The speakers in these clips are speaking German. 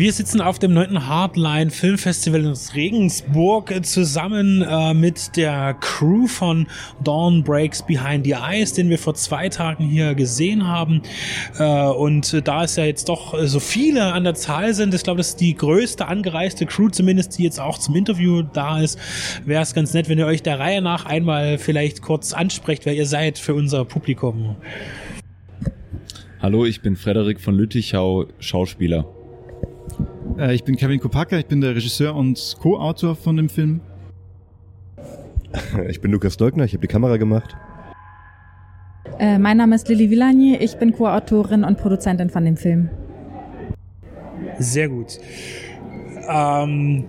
Wir sitzen auf dem 9. Hardline Filmfestival in Regensburg zusammen äh, mit der Crew von Dawn Breaks Behind the Eyes, den wir vor zwei Tagen hier gesehen haben. Äh, und da es ja jetzt doch so viele an der Zahl sind, ich glaube, das ist die größte angereiste Crew zumindest, die jetzt auch zum Interview da ist, wäre es ganz nett, wenn ihr euch der Reihe nach einmal vielleicht kurz ansprecht, wer ihr seid für unser Publikum. Hallo, ich bin Frederik von Lüttichau, Schauspieler. Äh, ich bin Kevin Kopaka, ich bin der Regisseur und Co-Autor von dem Film. Ich bin Lukas Deugner, ich habe die Kamera gemacht. Äh, mein Name ist Lilly Villani, ich bin Co-Autorin und Produzentin von dem Film. Sehr gut. Ähm,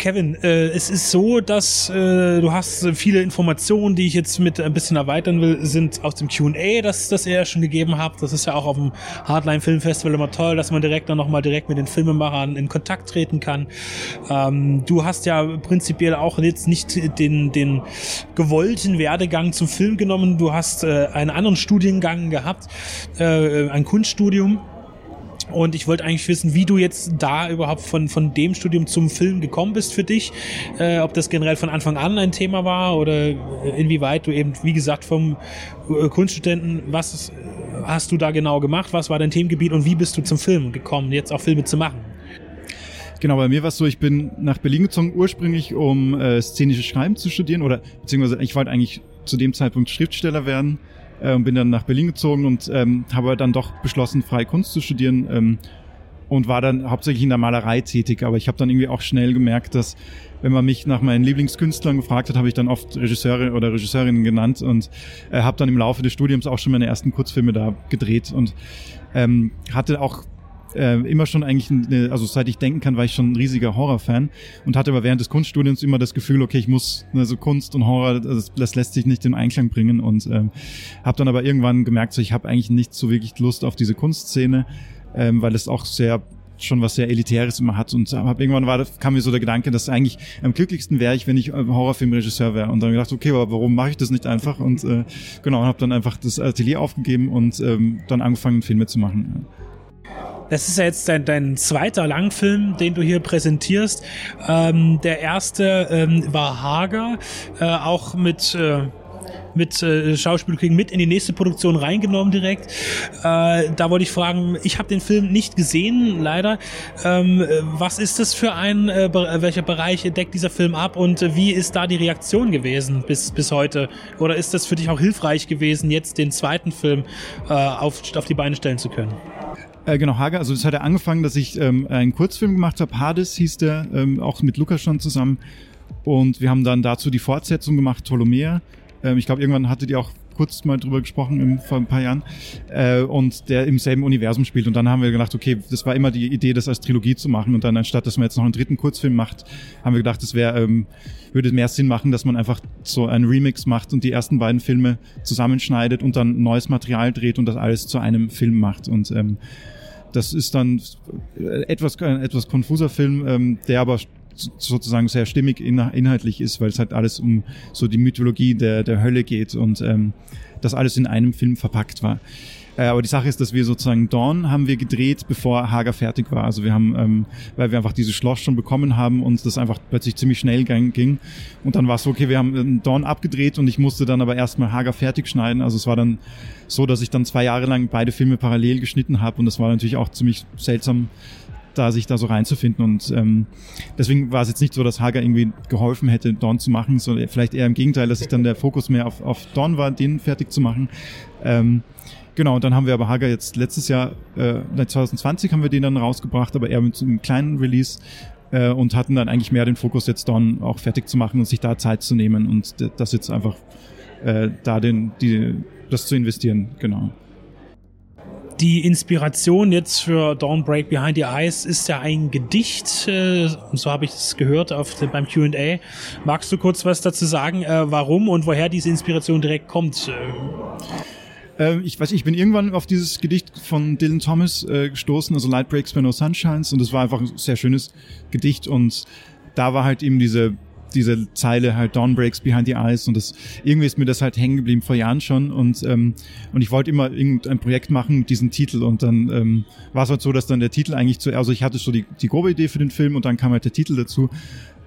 Kevin, äh, es ist so, dass äh, du hast viele Informationen, die ich jetzt mit ein bisschen erweitern will, sind aus dem Q&A, das, das ihr ja schon gegeben habt. Das ist ja auch auf dem Hardline Film Festival immer toll, dass man direkt dann nochmal direkt mit den Filmemachern in Kontakt treten kann. Ähm, du hast ja prinzipiell auch jetzt nicht den, den gewollten Werdegang zum Film genommen. Du hast äh, einen anderen Studiengang gehabt, äh, ein Kunststudium und ich wollte eigentlich wissen, wie du jetzt da überhaupt von, von dem Studium zum Film gekommen bist für dich. Äh, ob das generell von Anfang an ein Thema war oder inwieweit du eben, wie gesagt, vom äh, Kunststudenten, was hast du da genau gemacht? Was war dein Themengebiet und wie bist du zum Film gekommen, jetzt auch Filme zu machen? Genau, bei mir war es so, ich bin nach Berlin gezogen, ursprünglich um äh, szenisches Schreiben zu studieren oder beziehungsweise ich wollte eigentlich zu dem Zeitpunkt Schriftsteller werden äh, bin dann nach Berlin gezogen und ähm, habe dann doch beschlossen, freie Kunst zu studieren ähm, und war dann hauptsächlich in der Malerei tätig. Aber ich habe dann irgendwie auch schnell gemerkt, dass wenn man mich nach meinen Lieblingskünstlern gefragt hat, habe ich dann oft Regisseure oder Regisseurinnen genannt und äh, habe dann im Laufe des Studiums auch schon meine ersten Kurzfilme da gedreht und ähm, hatte auch äh, immer schon eigentlich, eine, also seit ich denken kann, war ich schon ein riesiger Horrorfan und hatte aber während des Kunststudiums immer das Gefühl, okay, ich muss, also Kunst und Horror, das, das lässt sich nicht in Einklang bringen und ähm, habe dann aber irgendwann gemerkt, so ich habe eigentlich nicht so wirklich Lust auf diese Kunstszene, ähm, weil es auch sehr schon was sehr Elitäres immer hat und hab, irgendwann war, kam mir so der Gedanke, dass eigentlich am glücklichsten wäre ich, wenn ich äh, Horrorfilmregisseur wäre und dann gedacht, okay, aber warum mache ich das nicht einfach und äh, genau, habe dann einfach das Atelier aufgegeben und ähm, dann angefangen Filme zu machen. Das ist ja jetzt dein, dein zweiter Langfilm, den du hier präsentierst. Ähm, der erste ähm, war Hager, äh, auch mit äh, mit äh, Schauspielkriegen mit in die nächste Produktion reingenommen direkt. Äh, da wollte ich fragen, ich habe den Film nicht gesehen, leider. Ähm, was ist das für ein, äh, welcher Bereich deckt dieser Film ab und äh, wie ist da die Reaktion gewesen bis, bis heute? Oder ist das für dich auch hilfreich gewesen, jetzt den zweiten Film äh, auf, auf die Beine stellen zu können? Äh, genau, Hager, also das hat er angefangen, dass ich ähm, einen Kurzfilm gemacht habe, Hades hieß der, ähm, auch mit Lukas schon zusammen. Und wir haben dann dazu die Fortsetzung gemacht, Ptolomea. Ähm, ich glaube, irgendwann hattet ihr auch kurz mal drüber gesprochen im, vor ein paar Jahren. Äh, und der im selben Universum spielt. Und dann haben wir gedacht, okay, das war immer die Idee, das als Trilogie zu machen. Und dann anstatt, dass man jetzt noch einen dritten Kurzfilm macht, haben wir gedacht, es wäre, ähm, würde mehr Sinn machen, dass man einfach so einen Remix macht und die ersten beiden Filme zusammenschneidet und dann neues Material dreht und das alles zu einem Film macht. Und ähm, das ist dann etwas, ein etwas konfuser Film, ähm, der aber sozusagen sehr stimmig inhaltlich ist, weil es halt alles um so die Mythologie der, der Hölle geht und ähm, das alles in einem Film verpackt war. Äh, aber die Sache ist, dass wir sozusagen Dawn haben wir gedreht, bevor Hager fertig war. Also wir haben, ähm, weil wir einfach dieses Schloss schon bekommen haben und das einfach plötzlich ziemlich schnell ging. Und dann war es so, okay, wir haben äh, Dawn abgedreht und ich musste dann aber erstmal Hager fertig schneiden. Also es war dann so, dass ich dann zwei Jahre lang beide Filme parallel geschnitten habe und das war natürlich auch ziemlich seltsam da sich da so reinzufinden und ähm, deswegen war es jetzt nicht so, dass Hager irgendwie geholfen hätte, Dawn zu machen, sondern vielleicht eher im Gegenteil, dass sich dann der Fokus mehr auf, auf Dawn war, den fertig zu machen. Ähm, Genau, und dann haben wir aber Hager jetzt letztes Jahr, äh, 2020 haben wir den dann rausgebracht, aber eher mit einem kleinen Release äh, und hatten dann eigentlich mehr den Fokus jetzt Dawn auch fertig zu machen und sich da Zeit zu nehmen und das jetzt einfach äh, da den, die, das zu investieren, genau. Die Inspiration jetzt für Dawn Break Behind the Eyes ist ja ein Gedicht, äh, so habe ich es gehört auf beim Q&A. Magst du kurz was dazu sagen, äh, warum und woher diese Inspiration direkt kommt? Ähm, ich weiß, ich bin irgendwann auf dieses Gedicht von Dylan Thomas äh, gestoßen, also Light Breaks Where No Sunshines, und das war einfach ein sehr schönes Gedicht und da war halt eben diese diese Zeile halt Dawn breaks behind the eyes und das irgendwie ist mir das halt hängen geblieben vor Jahren schon und ähm, und ich wollte immer irgendein Projekt machen mit diesem Titel und dann ähm, war es halt so, dass dann der Titel eigentlich zu also ich hatte so die die grobe Idee für den Film und dann kam halt der Titel dazu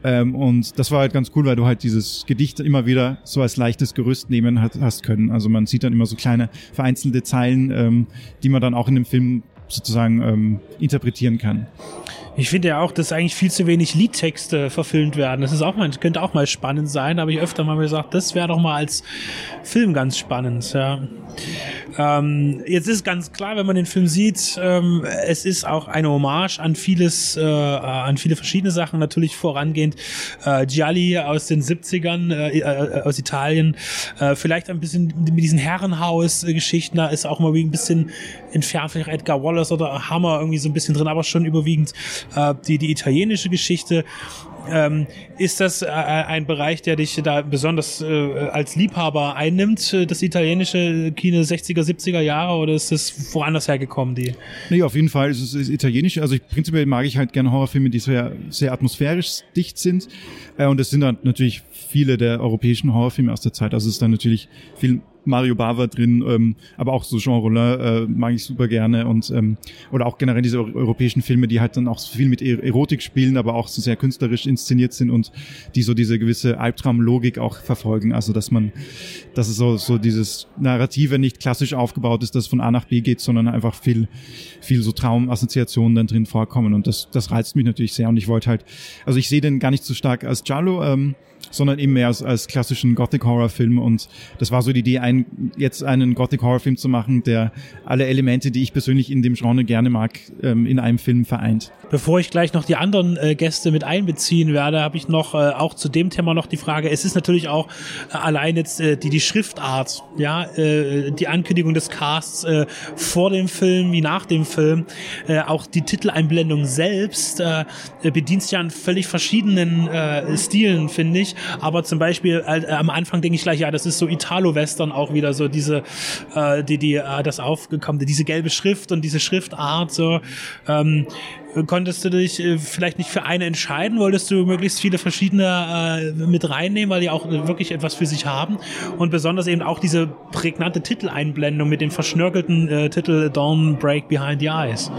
ähm, und das war halt ganz cool, weil du halt dieses Gedicht immer wieder so als leichtes Gerüst nehmen hat, hast können. Also man sieht dann immer so kleine vereinzelte Zeilen, ähm, die man dann auch in dem Film sozusagen ähm, interpretieren kann. Ich finde ja auch, dass eigentlich viel zu wenig Liedtexte verfilmt werden. Das ist auch mal, könnte auch mal spannend sein, aber ich öfter mal gesagt, das wäre doch mal als Film ganz spannend, ja. Ähm, jetzt ist ganz klar, wenn man den Film sieht, ähm, es ist auch eine Hommage an vieles, äh, an viele verschiedene Sachen. Natürlich vorangehend äh, Gialli aus den 70ern, äh, äh, aus Italien. Äh, vielleicht ein bisschen mit diesen Herrenhaus-Geschichten, da ist auch mal ein bisschen entfernt, vielleicht Edgar Wallace oder Hammer irgendwie so ein bisschen drin, aber schon überwiegend äh, die, die italienische Geschichte. Ähm, ist das äh, ein Bereich, der dich da besonders äh, als Liebhaber einnimmt, äh, das italienische Kino 60er, 70er Jahre, oder ist das woanders hergekommen, die? Nee, auf jeden Fall ist es ist italienisch. Also ich, prinzipiell mag ich halt gerne Horrorfilme, die sehr, sehr atmosphärisch dicht sind. Äh, und es sind dann natürlich viele der europäischen Horrorfilme aus der Zeit. Also es ist dann natürlich viel Mario Bava drin, ähm, aber auch so Jean Rollin äh, mag ich super gerne und ähm, oder auch generell diese europäischen Filme, die halt dann auch so viel mit e-, Erotik spielen, aber auch so sehr künstlerisch inszeniert sind und die so diese gewisse Albtraumlogik auch verfolgen. Also dass man, dass es so so dieses Narrative nicht klassisch aufgebaut ist, dass von A nach B geht, sondern einfach viel viel so Traumassoziationen dann drin vorkommen und das das reizt mich natürlich sehr und ich wollte halt, also ich sehe den gar nicht so stark als Giallo. Ähm, sondern eben mehr als, als klassischen Gothic-Horror-Film. Und das war so die Idee, ein, jetzt einen Gothic-Horror-Film zu machen, der alle Elemente, die ich persönlich in dem Genre gerne mag, ähm, in einem Film vereint. Bevor ich gleich noch die anderen äh, Gäste mit einbeziehen werde, habe ich noch äh, auch zu dem Thema noch die Frage. Es ist natürlich auch äh, allein jetzt äh, die, die Schriftart, ja, äh, die Ankündigung des Casts äh, vor dem Film wie nach dem Film, äh, auch die Titeleinblendung selbst äh, bedient ja an völlig verschiedenen äh, Stilen, finde ich. Aber zum Beispiel äh, am Anfang denke ich gleich, ja, das ist so Italo-Western auch wieder so diese, äh, die, die, äh, das aufgekommene, diese gelbe Schrift und diese Schriftart so. Ähm, konntest du dich äh, vielleicht nicht für eine entscheiden? Wolltest du möglichst viele verschiedene äh, mit reinnehmen, weil die auch wirklich etwas für sich haben? Und besonders eben auch diese prägnante Titeleinblendung mit dem verschnörkelten äh, Titel Dawn Break Behind the Eyes.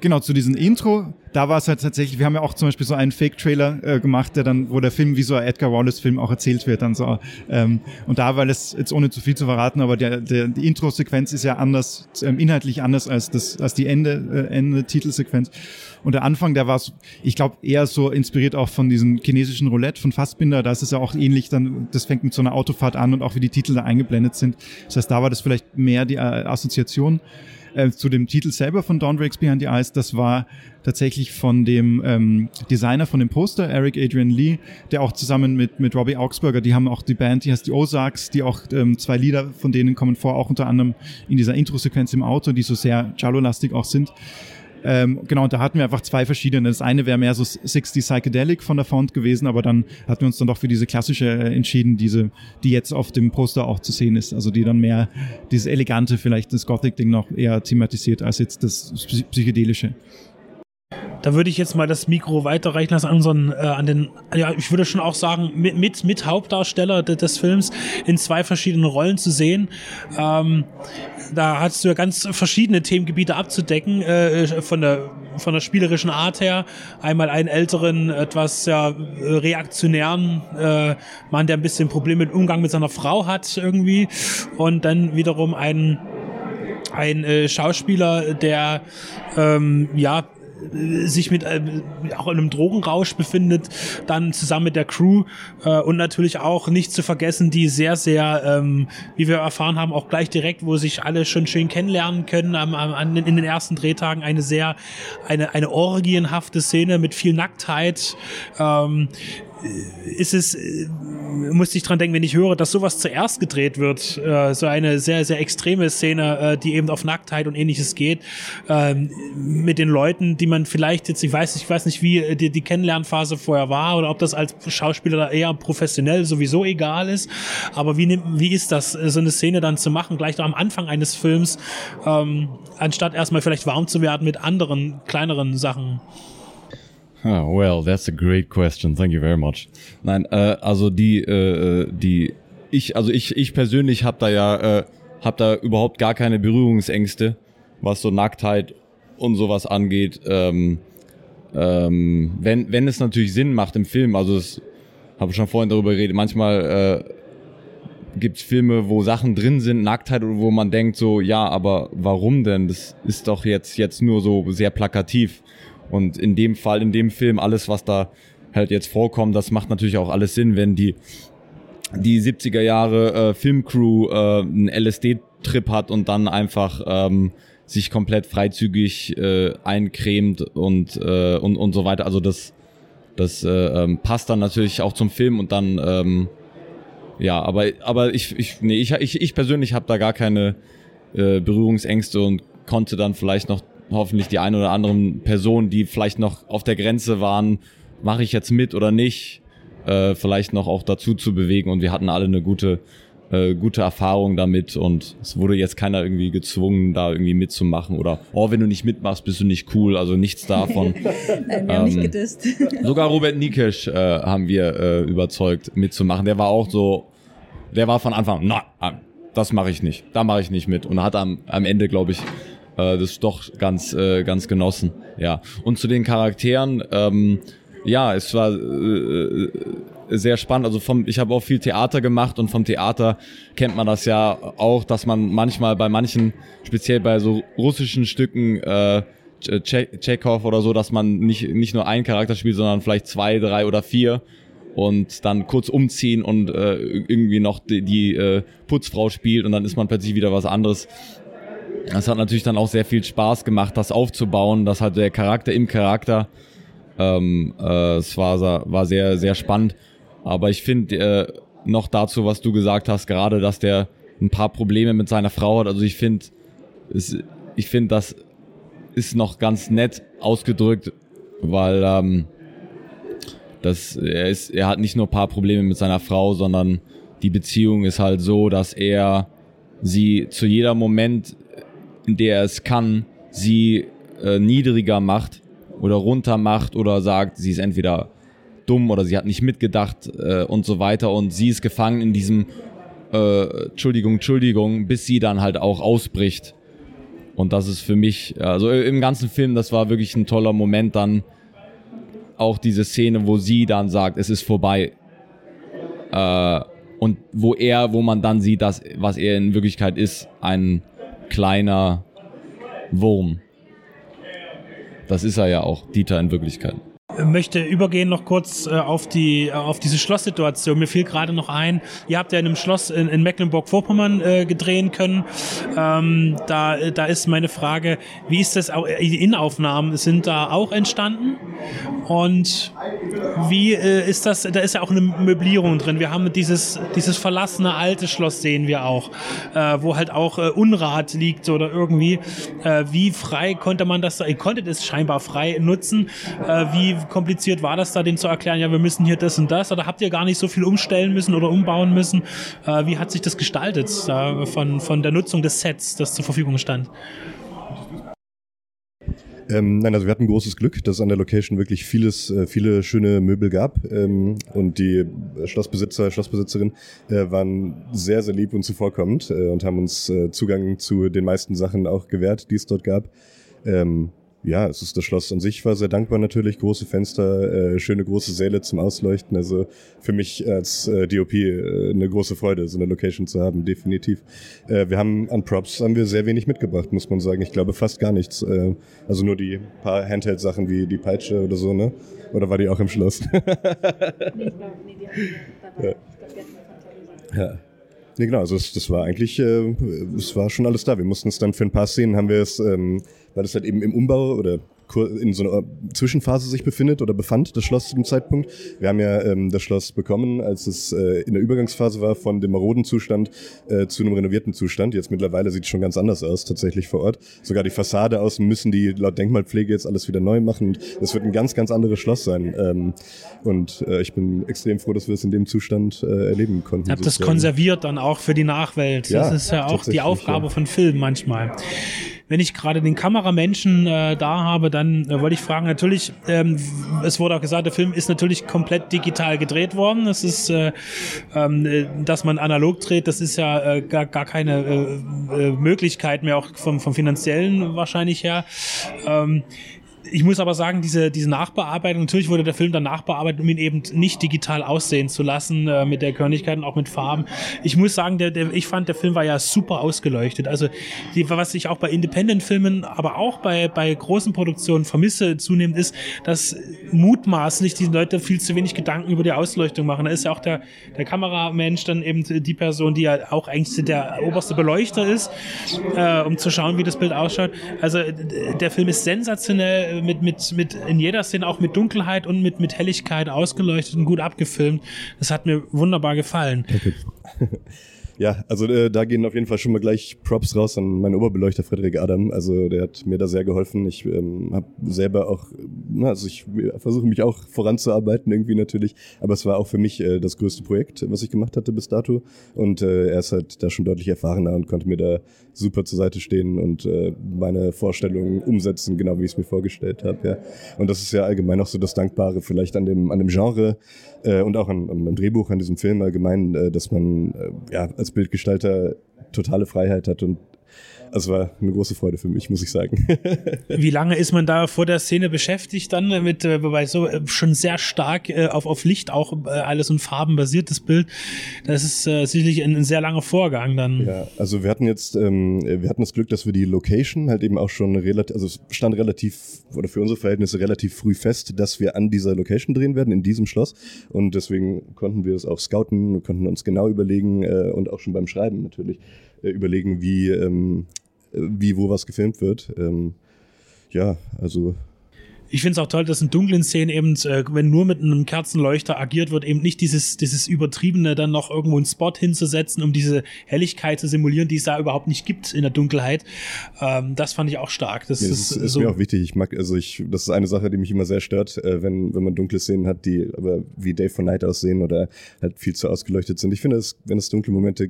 Genau, zu diesem Intro, da war es halt tatsächlich, wir haben ja auch zum Beispiel so einen Fake-Trailer äh, gemacht, der dann, wo der Film wie so ein Edgar Wallace-Film auch erzählt wird. Dann so, ähm, und da, weil es jetzt ohne zu viel zu verraten, aber der, der, die Intro-Sequenz ist ja anders, ähm, inhaltlich anders als, das, als die Ende, äh, Ende-Titelsequenz. Und der Anfang, der war, ich glaube, eher so inspiriert auch von diesem chinesischen Roulette von Fassbinder. Da ist es ja auch ähnlich, dann, das fängt mit so einer Autofahrt an und auch wie die Titel da eingeblendet sind. Das heißt, da war das vielleicht mehr die äh, Assoziation. Äh, zu dem Titel selber von Dawn Breaks Behind the Eyes, das war tatsächlich von dem ähm, Designer von dem Poster, Eric Adrian Lee, der auch zusammen mit, mit Robbie Augsburger, die haben auch die Band, die heißt die Ozarks, die auch ähm, zwei Lieder von denen kommen vor, auch unter anderem in dieser Intro-Sequenz im Auto, die so sehr Jallo-lastig auch sind. Ähm, genau, und da hatten wir einfach zwei verschiedene. Das eine wäre mehr so 60 Psychedelic von der Font gewesen, aber dann hatten wir uns dann doch für diese klassische äh, entschieden, diese, die jetzt auf dem Poster auch zu sehen ist. Also die dann mehr dieses elegante, vielleicht das Gothic-Ding noch eher thematisiert als jetzt das psychedelische. Da würde ich jetzt mal das Mikro weiterreichen lassen an unseren, äh, an den, ja, ich würde schon auch sagen, mit, mit, mit Hauptdarsteller des, Films in zwei verschiedenen Rollen zu sehen. Ähm, da hast du ja ganz verschiedene Themengebiete abzudecken, äh, von der von der spielerischen Art her. Einmal einen älteren, etwas ja, reaktionären äh, Mann, der ein bisschen Probleme mit Umgang mit seiner Frau hat irgendwie. Und dann wiederum einen ein äh, Schauspieler, der ähm, ja sich mit äh, auch in einem Drogenrausch befindet, dann zusammen mit der Crew äh, und natürlich auch nicht zu vergessen, die sehr, sehr, ähm, wie wir erfahren haben, auch gleich direkt, wo sich alle schon schön kennenlernen können, am, am, in den ersten Drehtagen eine sehr, eine, eine orgienhafte Szene mit viel Nacktheit. Ähm, ist es, äh, musste ich dran denken, wenn ich höre, dass sowas zuerst gedreht wird, äh, so eine sehr, sehr extreme Szene, äh, die eben auf Nacktheit und ähnliches geht, ähm, mit den Leuten, die man vielleicht jetzt, ich weiß, ich weiß nicht, wie die, die Kennenlernphase vorher war oder ob das als Schauspieler eher professionell sowieso egal ist, aber wie, wie ist das, so eine Szene dann zu machen, gleich am Anfang eines Films, ähm, anstatt erstmal vielleicht warm zu werden mit anderen, kleineren Sachen? Ah, well, that's a great question. Thank you very much. Nein, äh, also die, äh, die, ich, also ich, ich persönlich habe da ja, äh, habe da überhaupt gar keine Berührungsängste, was so Nacktheit und sowas angeht. Ähm, ähm, wenn, wenn es natürlich Sinn macht im Film, also es habe schon vorhin darüber geredet, manchmal äh, gibt es Filme, wo Sachen drin sind, Nacktheit, wo man denkt so, ja, aber warum denn? Das ist doch jetzt, jetzt nur so sehr plakativ. Und in dem Fall, in dem Film, alles, was da halt jetzt vorkommt, das macht natürlich auch alles Sinn, wenn die die 70er Jahre äh, Filmcrew äh, einen LSD-Trip hat und dann einfach ähm, sich komplett freizügig äh, eincremt und, äh, und, und so weiter. Also das, das äh, ähm, passt dann natürlich auch zum Film und dann ähm, ja, aber aber ich ich nee, ich ich, ich persönlich habe da gar keine äh, Berührungsängste und konnte dann vielleicht noch hoffentlich die ein oder anderen Personen, die vielleicht noch auf der Grenze waren, mache ich jetzt mit oder nicht, äh, vielleicht noch auch dazu zu bewegen. Und wir hatten alle eine gute, äh, gute Erfahrung damit und es wurde jetzt keiner irgendwie gezwungen, da irgendwie mitzumachen oder, oh, wenn du nicht mitmachst, bist du nicht cool. Also nichts davon. Nein, wir haben nicht Ähm, gedisst. Sogar Robert Nikesh äh, haben wir äh, überzeugt mitzumachen. Der war auch so, der war von Anfang, na, das mache ich nicht, da mache ich nicht mit und hat am, am Ende, glaube ich, äh, das doch ganz, äh, ganz genossen. Ja. Und zu den Charakteren, ähm, ja, es war äh, sehr spannend. Also vom, ich habe auch viel Theater gemacht und vom Theater kennt man das ja auch, dass man manchmal bei manchen, speziell bei so russischen Stücken, äh, Che- Chekhov oder so, dass man nicht, nicht nur einen Charakter spielt, sondern vielleicht zwei, drei oder vier und dann kurz umziehen und äh, irgendwie noch die, die äh, Putzfrau spielt und dann ist man plötzlich wieder was anderes. Das hat natürlich dann auch sehr viel Spaß gemacht, das aufzubauen, das hat der Charakter im Charakter. Ähm, äh, es war, war sehr, sehr spannend. Aber ich finde äh, noch dazu, was du gesagt hast, gerade, dass der ein paar Probleme mit seiner Frau hat. Also ich finde, ich finde, das ist noch ganz nett ausgedrückt, weil ähm, das, er, ist, er hat nicht nur ein paar Probleme mit seiner Frau, sondern die Beziehung ist halt so, dass er sie zu jeder Moment, in der er es kann, sie äh, niedriger macht oder runter macht oder sagt, sie ist entweder dumm oder sie hat nicht mitgedacht äh, und so weiter und sie ist gefangen in diesem äh, Entschuldigung, Entschuldigung, bis sie dann halt auch ausbricht. Und das ist für mich, also im ganzen Film, das war wirklich ein toller Moment dann, auch diese Szene, wo sie dann sagt, es ist vorbei. Äh, und wo er, wo man dann sieht, dass, was er in Wirklichkeit ist, ein kleiner Wurm. Das ist er ja auch, Dieter in Wirklichkeit. Möchte übergehen noch kurz äh, auf die äh, auf diese Schlosssituation. Mir fiel gerade noch ein, ihr habt ja in einem Schloss in, in Mecklenburg-Vorpommern äh, gedrehen können. Ähm, da da ist meine Frage, wie ist das? äh, Die Innenaufnahmen sind da auch entstanden und wie äh, ist das? Da ist ja auch eine Möblierung drin. Wir haben dieses dieses verlassene alte Schloss sehen wir auch, wo halt auch Unrat liegt oder irgendwie. Wie frei konnte man das? Ihr konntet es scheinbar frei nutzen. Wie kompliziert war das da, den zu erklären? Ja, wir müssen hier das und das. Oder habt ihr gar nicht so viel umstellen müssen oder umbauen müssen? Äh, wie hat sich das gestaltet äh, von von der Nutzung des Sets, das zur Verfügung stand? Ähm, nein, also wir hatten großes Glück, dass es an der Location wirklich vieles, äh, viele schöne Möbel gab. Ähm, und die äh, Schlossbesitzer, Schlossbesitzerin äh, waren sehr, sehr lieb und zuvorkommend äh, und haben uns äh, Zugang zu den meisten Sachen auch gewährt, die es dort gab. Ähm, ja, es ist das Schloss an sich war sehr dankbar natürlich, große Fenster, äh, schöne große Säle zum Ausleuchten. Also für mich als äh, DOP äh, eine große Freude, so eine Location zu haben, definitiv. Äh, wir haben an Props haben wir sehr wenig mitgebracht, muss man sagen. Ich glaube fast gar nichts. Äh, also nur die paar Handheld-Sachen wie die Peitsche oder so, ne? Oder war die auch im Schloss? ja. Nee, genau, also es, das war eigentlich, äh, es war schon alles da. Wir mussten es dann für ein paar Szenen haben wir es, ähm, weil es halt eben im Umbau oder in so einer Zwischenphase sich befindet oder befand, das Schloss zu dem Zeitpunkt. Wir haben ja ähm, das Schloss bekommen, als es äh, in der Übergangsphase war von dem maroden Zustand äh, zu einem renovierten Zustand. Jetzt mittlerweile sieht es schon ganz anders aus, tatsächlich vor Ort. Sogar die Fassade außen müssen die laut Denkmalpflege jetzt alles wieder neu machen. Es wird ein ganz, ganz anderes Schloss sein. Ähm, und äh, ich bin extrem froh, dass wir es in dem Zustand äh, erleben konnten. Ihr habt das konserviert dann auch für die Nachwelt. Ja, das ist ja auch die Aufgabe ja. von Film manchmal. Wenn ich gerade den Kameramenschen äh, da habe, dann äh, wollte ich fragen, natürlich, ähm, es wurde auch gesagt, der Film ist natürlich komplett digital gedreht worden. Das ist, äh, äh, dass man analog dreht, das ist ja äh, gar, gar keine äh, äh, Möglichkeit mehr, auch vom, vom finanziellen wahrscheinlich her. Ähm, ich muss aber sagen, diese, diese Nachbearbeitung, natürlich wurde der Film dann nachbearbeitet, um ihn eben nicht digital aussehen zu lassen, äh, mit der Körnigkeit und auch mit Farben. Ich muss sagen, der, der, ich fand, der Film war ja super ausgeleuchtet. Also, die, was ich auch bei Independent-Filmen, aber auch bei, bei großen Produktionen vermisse zunehmend ist, dass mutmaßlich die Leute viel zu wenig Gedanken über die Ausleuchtung machen. Da ist ja auch der, der Kameramensch dann eben die Person, die ja auch eigentlich der oberste Beleuchter ist, äh, um zu schauen, wie das Bild ausschaut. Also, der Film ist sensationell mit, mit, mit in jeder Szene auch mit Dunkelheit und mit, mit Helligkeit ausgeleuchtet und gut abgefilmt. Das hat mir wunderbar gefallen. Danke. Ja, also äh, da gehen auf jeden Fall schon mal gleich Props raus an meinen Oberbeleuchter Frederik Adam. Also der hat mir da sehr geholfen. Ich ähm, habe selber auch, na, also ich versuche mich auch voranzuarbeiten irgendwie natürlich, aber es war auch für mich äh, das größte Projekt, was ich gemacht hatte bis dato. Und äh, er ist halt da schon deutlich erfahrener und konnte mir da super zur Seite stehen und äh, meine Vorstellungen umsetzen, genau wie ich es mir vorgestellt habe. Ja. Und das ist ja allgemein auch so das Dankbare vielleicht an dem, an dem Genre äh, und auch an, an, am Drehbuch, an diesem Film allgemein, äh, dass man äh, ja als Bildgestalter totale Freiheit hat und es war eine große Freude für mich, muss ich sagen. Wie lange ist man da vor der Szene beschäftigt dann mit, äh, wobei so äh, schon sehr stark äh, auf, auf Licht auch alles und Farben basiertes Bild. Das ist äh, sicherlich ein, ein, sehr langer Vorgang dann. Ja, also wir hatten jetzt, ähm, wir hatten das Glück, dass wir die Location halt eben auch schon relativ, also es stand relativ, oder für unsere Verhältnisse relativ früh fest, dass wir an dieser Location drehen werden, in diesem Schloss. Und deswegen konnten wir es auch scouten, konnten uns genau überlegen äh, und auch schon beim Schreiben natürlich äh, überlegen, wie, ähm, wie wo was gefilmt wird. Ähm, ja, also ich finde es auch toll, dass in dunklen Szenen eben, äh, wenn nur mit einem Kerzenleuchter agiert wird, eben nicht dieses, dieses Übertriebene dann noch irgendwo einen Spot hinzusetzen, um diese Helligkeit zu simulieren, die es da überhaupt nicht gibt in der Dunkelheit. Ähm, das fand ich auch stark. Das, ja, das ist, ist so mir auch wichtig. Ich mag, also ich, das ist eine Sache, die mich immer sehr stört, äh, wenn, wenn man dunkle Szenen hat, die aber wie Day for Night aussehen oder halt viel zu ausgeleuchtet sind. Ich finde, wenn es dunkle Momente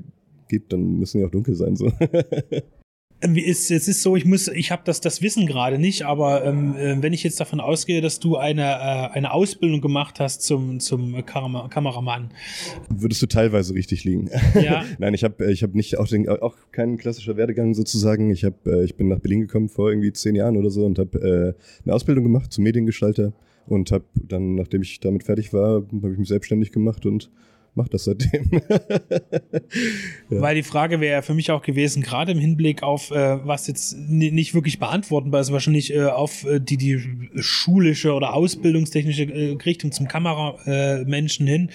gibt, dann müssen die auch dunkel sein. So. Es ist so, ich muss, ich habe das, das Wissen gerade nicht, aber ähm, äh, wenn ich jetzt davon ausgehe, dass du eine, äh, eine Ausbildung gemacht hast zum, zum Kam Kameramann. Würdest du teilweise richtig liegen. Ja. Nein, ich habe ich hab nicht auch, den, auch keinen klassischer Werdegang sozusagen. Ich, hab, äh, ich bin nach Berlin gekommen vor irgendwie zehn Jahren oder so und habe äh, eine Ausbildung gemacht zum Mediengestalter und habe dann, nachdem ich damit fertig war, habe ich mich selbstständig gemacht und mache das seitdem. ja. Weil die Frage wäre ja für mich auch gewesen, gerade im Hinblick auf, äh, was jetzt nicht wirklich beantwortenbar ist, wahrscheinlich äh, auf äh, die, die schulische oder ausbildungstechnische äh, Richtung zum Kameramenschen hin.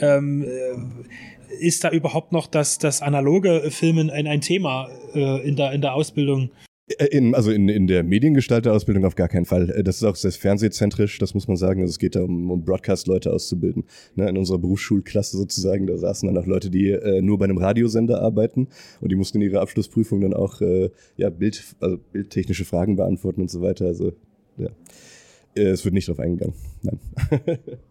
Ähm, äh, ist da überhaupt noch das, das analoge Filmen ein, ein Thema äh, in, der, in der Ausbildung? Äh, in, also in, in der Mediengestalterausbildung auf gar keinen Fall. Äh, das ist auch sehr fernsehzentrisch, das muss man sagen. Also es geht da um, um Broadcast-Leute auszubilden. Ne, in unserer Berufsschulklasse sozusagen, da saßen dann auch Leute, die äh, nur bei einem Radiosender arbeiten und die mussten in ihrer Abschlussprüfung dann auch äh, ja, Bild, also bildtechnische Fragen beantworten und so weiter. Also ja, äh, es wird nicht drauf eingegangen. Nein.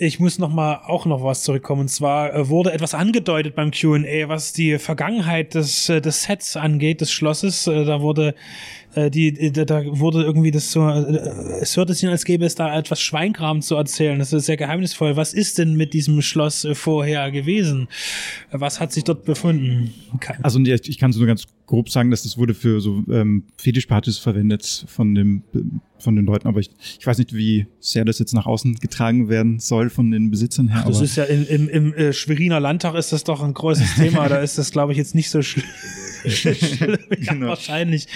ich muss noch mal auch noch was zurückkommen. Und zwar äh, wurde etwas angedeutet beim Q&A, was die Vergangenheit des, äh, des Sets angeht, des Schlosses. Äh, da wurde äh, die, da, wurde irgendwie das so, äh, es hörte sich als gäbe es da etwas Schweinkram zu erzählen. Das ist sehr geheimnisvoll. Was ist denn mit diesem Schloss äh, vorher gewesen? Was hat sich dort befunden? Keine. Also ich kann so nur ganz grob sagen, dass das wurde für so ähm, Fetischpartys verwendet von dem von den Leuten, aber ich, ich weiß nicht, wie sehr das jetzt nach außen getragen werden soll von den Besitzern her. Das ist ja in, im, im äh, Schweriner Landtag ist das doch ein großes Thema. da ist das, glaube ich, jetzt nicht so schlimm. genau. Wahrscheinlich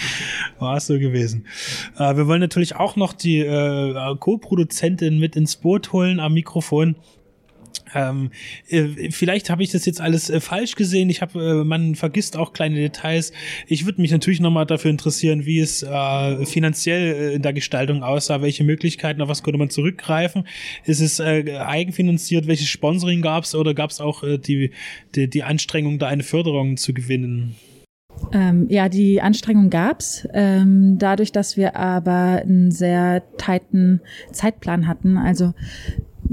war es so gewesen. Äh, wir wollen natürlich auch noch die äh, Co-Produzentin mit ins Boot holen am Mikrofon. Ähm, äh, vielleicht habe ich das jetzt alles äh, falsch gesehen. Ich habe, äh, man vergisst auch kleine Details. Ich würde mich natürlich nochmal dafür interessieren, wie es äh, finanziell äh, in der Gestaltung aussah, welche Möglichkeiten, auf was konnte man zurückgreifen. Ist es äh, eigenfinanziert, welches Sponsoring gab es oder gab es auch die, die, die Anstrengung, da eine Förderung zu gewinnen? Ähm, ja, die Anstrengung gab's. Ähm, dadurch, dass wir aber einen sehr tighten Zeitplan hatten. Also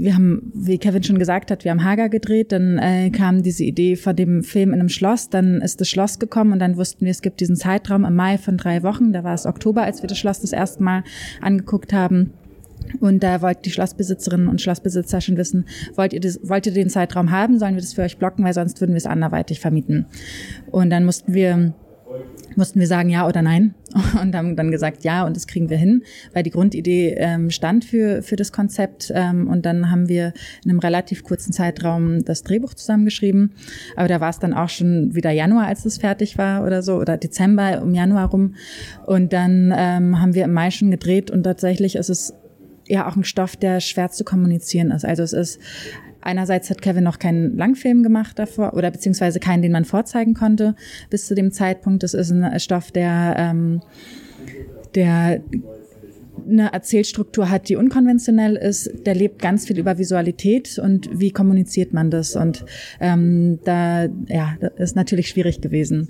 wir haben, wie Kevin schon gesagt hat, wir haben Hager gedreht, dann äh, kam diese Idee von dem Film in einem Schloss, dann ist das Schloss gekommen und dann wussten wir, es gibt diesen Zeitraum im Mai von drei Wochen, da war es Oktober, als wir das Schloss das erste Mal angeguckt haben. Und da wollten die Schlossbesitzerinnen und Schlossbesitzer schon wissen, wollt ihr, das, wollt ihr den Zeitraum haben, sollen wir das für euch blocken, weil sonst würden wir es anderweitig vermieten. Und dann mussten wir mussten wir sagen ja oder nein. Und haben dann gesagt ja und das kriegen wir hin, weil die Grundidee ähm, stand für, für das Konzept. Ähm, und dann haben wir in einem relativ kurzen Zeitraum das Drehbuch zusammengeschrieben, aber da war es dann auch schon wieder Januar, als es fertig war oder so oder Dezember um Januar rum. Und dann ähm, haben wir im Mai schon gedreht. Und tatsächlich ist es ja auch ein Stoff, der schwer zu kommunizieren ist. Also es ist Einerseits hat Kevin noch keinen Langfilm gemacht davor oder beziehungsweise keinen, den man vorzeigen konnte bis zu dem Zeitpunkt. Das ist ein Stoff, der, ähm, der eine Erzählstruktur hat, die unkonventionell ist. Der lebt ganz viel über Visualität und wie kommuniziert man das. Und ähm, da, ja, das ist natürlich schwierig gewesen.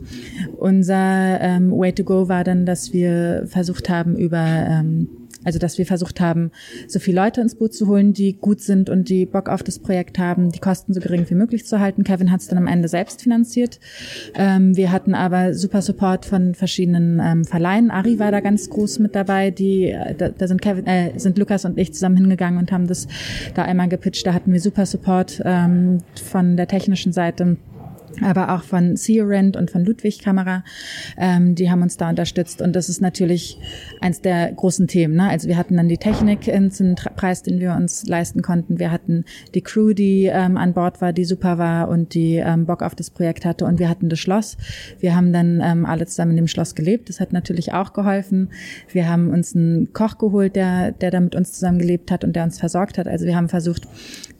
Unser ähm, Way to Go war dann, dass wir versucht haben, über ähm, also, dass wir versucht haben, so viele Leute ins Boot zu holen, die gut sind und die Bock auf das Projekt haben, die Kosten so gering wie möglich zu halten. Kevin hat es dann am Ende selbst finanziert. Ähm, wir hatten aber super Support von verschiedenen ähm, Verleihen. Ari war da ganz groß mit dabei. Die, äh, da, da sind Kevin, äh, sind Lukas und ich zusammen hingegangen und haben das da einmal gepitcht. Da hatten wir super Support ähm, von der technischen Seite aber auch von Theorent und von Ludwig Kamera. Ähm, die haben uns da unterstützt und das ist natürlich eins der großen Themen. Ne? Also wir hatten dann die Technik, ins Preis, den wir uns leisten konnten. Wir hatten die Crew, die ähm, an Bord war, die super war und die ähm, Bock auf das Projekt hatte und wir hatten das Schloss. Wir haben dann ähm, alle zusammen in dem Schloss gelebt. Das hat natürlich auch geholfen. Wir haben uns einen Koch geholt, der, der da mit uns zusammen gelebt hat und der uns versorgt hat. Also wir haben versucht,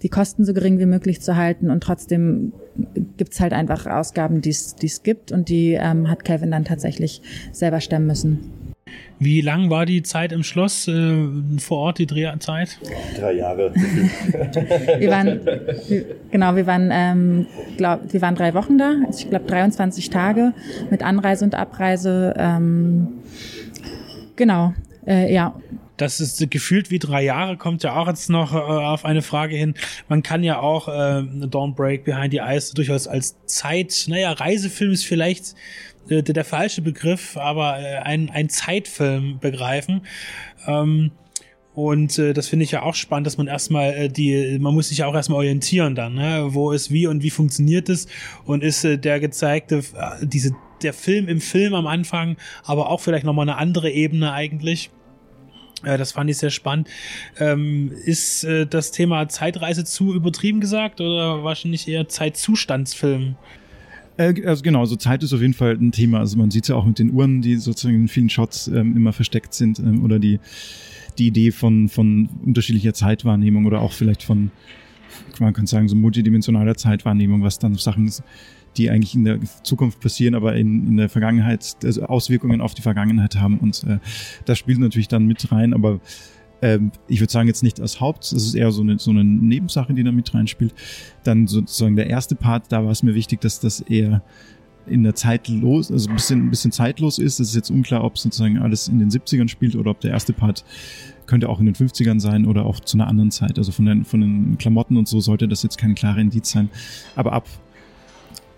die Kosten so gering wie möglich zu halten und trotzdem gibt's halt einfach Ausgaben, die es gibt und die ähm, hat Kevin dann tatsächlich selber stemmen müssen. Wie lang war die Zeit im Schloss äh, vor Ort, die Drehzeit? Drei Jahre. wir waren, genau, wir waren, ähm, glaub, wir waren drei Wochen da. Also ich glaube 23 Tage mit Anreise und Abreise. Ähm, genau, äh, ja das ist gefühlt wie drei Jahre, kommt ja auch jetzt noch äh, auf eine Frage hin. Man kann ja auch äh, Dawn Break Behind the Eyes durchaus als Zeit, naja, Reisefilm ist vielleicht äh, der, der falsche Begriff, aber äh, ein, ein Zeitfilm begreifen. Ähm, und äh, das finde ich ja auch spannend, dass man erstmal äh, die, man muss sich ja auch erstmal orientieren dann, ne? wo ist wie und wie funktioniert es und ist äh, der gezeigte, äh, diese, der Film im Film am Anfang, aber auch vielleicht nochmal eine andere Ebene eigentlich. Das fand ich sehr spannend. Ähm, ist äh, das Thema Zeitreise zu übertrieben gesagt oder wahrscheinlich eher Zeitzustandsfilm? Äh, also genau, so Zeit ist auf jeden Fall ein Thema. Also man sieht es ja auch mit den Uhren, die sozusagen in vielen Shots ähm, immer versteckt sind ähm, oder die, die Idee von, von unterschiedlicher Zeitwahrnehmung oder auch vielleicht von, man kann sagen, so multidimensionaler Zeitwahrnehmung, was dann Sachen die eigentlich in der Zukunft passieren, aber in, in der Vergangenheit also Auswirkungen auf die Vergangenheit haben. Und äh, das spielt natürlich dann mit rein, aber ähm, ich würde sagen jetzt nicht als Haupt, das ist eher so eine, so eine Nebensache, die da mit reinspielt. Dann sozusagen der erste Part, da war es mir wichtig, dass das eher in der Zeit los, also ein bisschen, ein bisschen zeitlos ist. Es ist jetzt unklar, ob sozusagen alles in den 70ern spielt oder ob der erste Part könnte auch in den 50ern sein oder auch zu einer anderen Zeit. Also von den, von den Klamotten und so sollte das jetzt kein klarer Indiz sein. Aber ab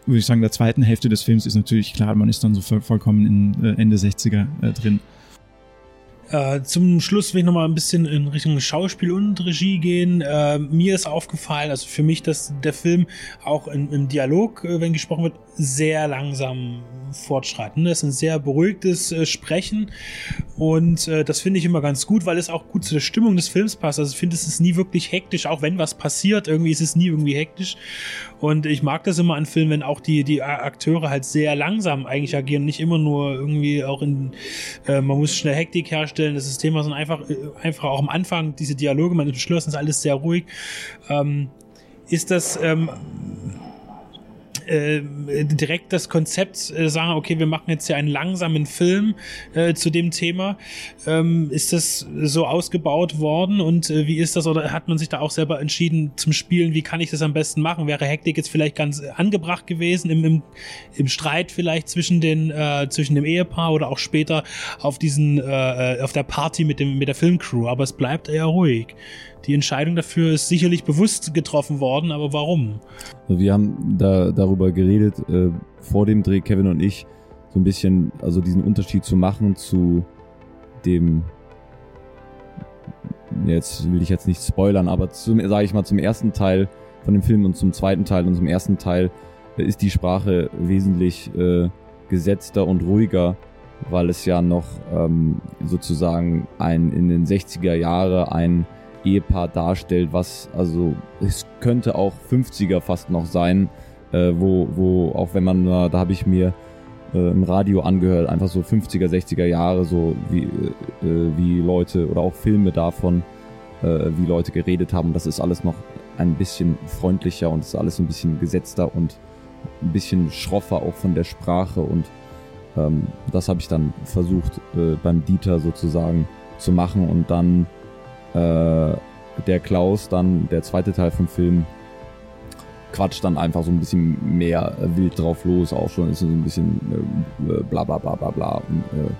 würde ich sagen, der zweiten Hälfte des Films ist natürlich klar, man ist dann so vollkommen in äh, Ende 60er äh, drin. Äh, zum Schluss will ich noch mal ein bisschen in Richtung Schauspiel und Regie gehen. Äh, mir ist aufgefallen, also für mich, dass der Film auch in, im Dialog, wenn gesprochen wird, sehr langsam fortschreiten. Das ist ein sehr beruhigtes Sprechen und das finde ich immer ganz gut, weil es auch gut zu der Stimmung des Films passt. Also ich finde, es ist nie wirklich hektisch, auch wenn was passiert, irgendwie ist es nie irgendwie hektisch. Und ich mag das immer an Filmen, wenn auch die, die Akteure halt sehr langsam eigentlich agieren, nicht immer nur irgendwie auch in, äh, man muss schnell Hektik herstellen, das ist Thema, sondern einfach, äh, einfach auch am Anfang diese Dialoge, man beschlossen ist alles sehr ruhig. Ähm, ist das ähm, äh, direkt das Konzept äh, sagen, okay, wir machen jetzt hier einen langsamen Film äh, zu dem Thema. Ähm, ist das so ausgebaut worden und äh, wie ist das oder hat man sich da auch selber entschieden zum Spielen, wie kann ich das am besten machen? Wäre Hektik jetzt vielleicht ganz angebracht gewesen im, im, im Streit vielleicht zwischen den äh, zwischen dem Ehepaar oder auch später auf diesen äh, auf der Party mit dem mit der Filmcrew, aber es bleibt eher ruhig. Die Entscheidung dafür ist sicherlich bewusst getroffen worden, aber warum? Also wir haben da darüber geredet, äh, vor dem Dreh, Kevin und ich, so ein bisschen, also diesen Unterschied zu machen zu dem, jetzt will ich jetzt nicht spoilern, aber sage ich mal, zum ersten Teil von dem Film und zum zweiten Teil und zum ersten Teil äh, ist die Sprache wesentlich äh, gesetzter und ruhiger, weil es ja noch ähm, sozusagen ein in den 60er Jahre ein Ehepaar darstellt, was also es könnte auch 50er fast noch sein, äh, wo, wo auch wenn man, da habe ich mir äh, im Radio angehört, einfach so 50er, 60er Jahre, so wie, äh, wie Leute oder auch Filme davon, äh, wie Leute geredet haben. Das ist alles noch ein bisschen freundlicher und ist alles ein bisschen gesetzter und ein bisschen schroffer auch von der Sprache und ähm, das habe ich dann versucht äh, beim Dieter sozusagen zu machen und dann äh, der Klaus, dann der zweite Teil vom Film, quatscht dann einfach so ein bisschen mehr wild drauf los, auch schon ist so ein bisschen äh, bla bla bla bla bla und äh,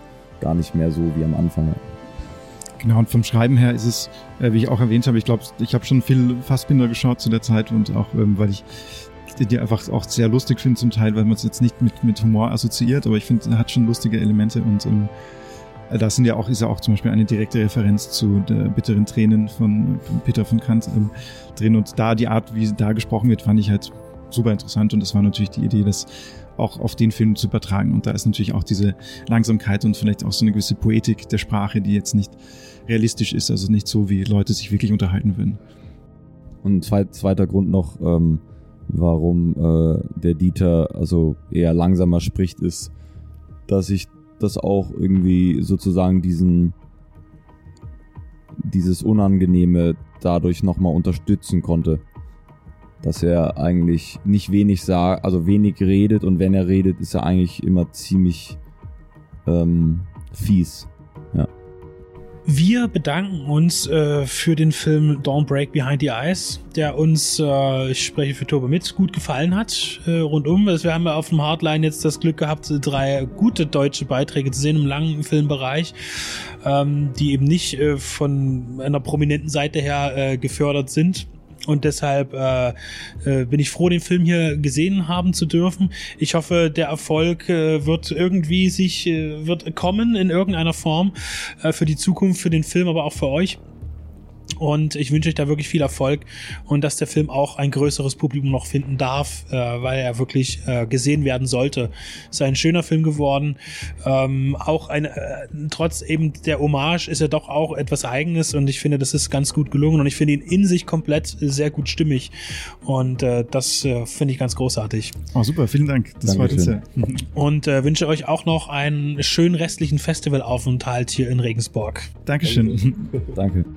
gar nicht mehr so wie am Anfang. Genau, und vom Schreiben her ist es, äh, wie ich auch erwähnt habe, ich glaube, ich habe schon viel Fassbinder geschaut zu der Zeit und auch, ähm, weil ich die einfach auch sehr lustig finde zum Teil, weil man es jetzt nicht mit, mit Humor assoziiert, aber ich finde, er hat schon lustige Elemente und ähm, da sind ja auch, ist ja auch zum Beispiel eine direkte Referenz zu der bitteren Tränen von, von Peter von Kant ähm, drin. Und da die Art, wie da gesprochen wird, fand ich halt super interessant. Und das war natürlich die Idee, das auch auf den Film zu übertragen. Und da ist natürlich auch diese Langsamkeit und vielleicht auch so eine gewisse Poetik der Sprache, die jetzt nicht realistisch ist, also nicht so, wie Leute sich wirklich unterhalten würden. Und zweit, zweiter Grund noch, ähm, warum äh, der Dieter also eher langsamer spricht, ist, dass ich das auch irgendwie sozusagen diesen dieses Unangenehme dadurch nochmal unterstützen konnte. Dass er eigentlich nicht wenig sagt, also wenig redet und wenn er redet, ist er eigentlich immer ziemlich ähm, fies. Wir bedanken uns äh, für den Film Don't Break Behind the Eyes, der uns, äh, ich spreche für Tobe mit, gut gefallen hat, äh, rundum. Also wir haben ja auf dem Hardline jetzt das Glück gehabt, drei gute deutsche Beiträge zu sehen im langen Filmbereich, ähm, die eben nicht äh, von einer prominenten Seite her äh, gefördert sind. Und deshalb äh, äh, bin ich froh, den Film hier gesehen haben zu dürfen. Ich hoffe, der Erfolg äh, wird irgendwie sich äh, wird kommen in irgendeiner Form äh, für die Zukunft, für den Film, aber auch für euch. Und ich wünsche euch da wirklich viel Erfolg und dass der Film auch ein größeres Publikum noch finden darf, äh, weil er wirklich äh, gesehen werden sollte. Es ist ein schöner Film geworden. Ähm, auch ein, äh, trotz eben der Hommage ist er doch auch etwas Eigenes und ich finde, das ist ganz gut gelungen und ich finde ihn in sich komplett sehr gut stimmig. Und äh, das äh, finde ich ganz großartig. Oh, super, vielen Dank. Das freut uns sehr. Und äh, wünsche euch auch noch einen schönen restlichen Festivalaufenthalt hier in Regensburg. Dankeschön. Danke.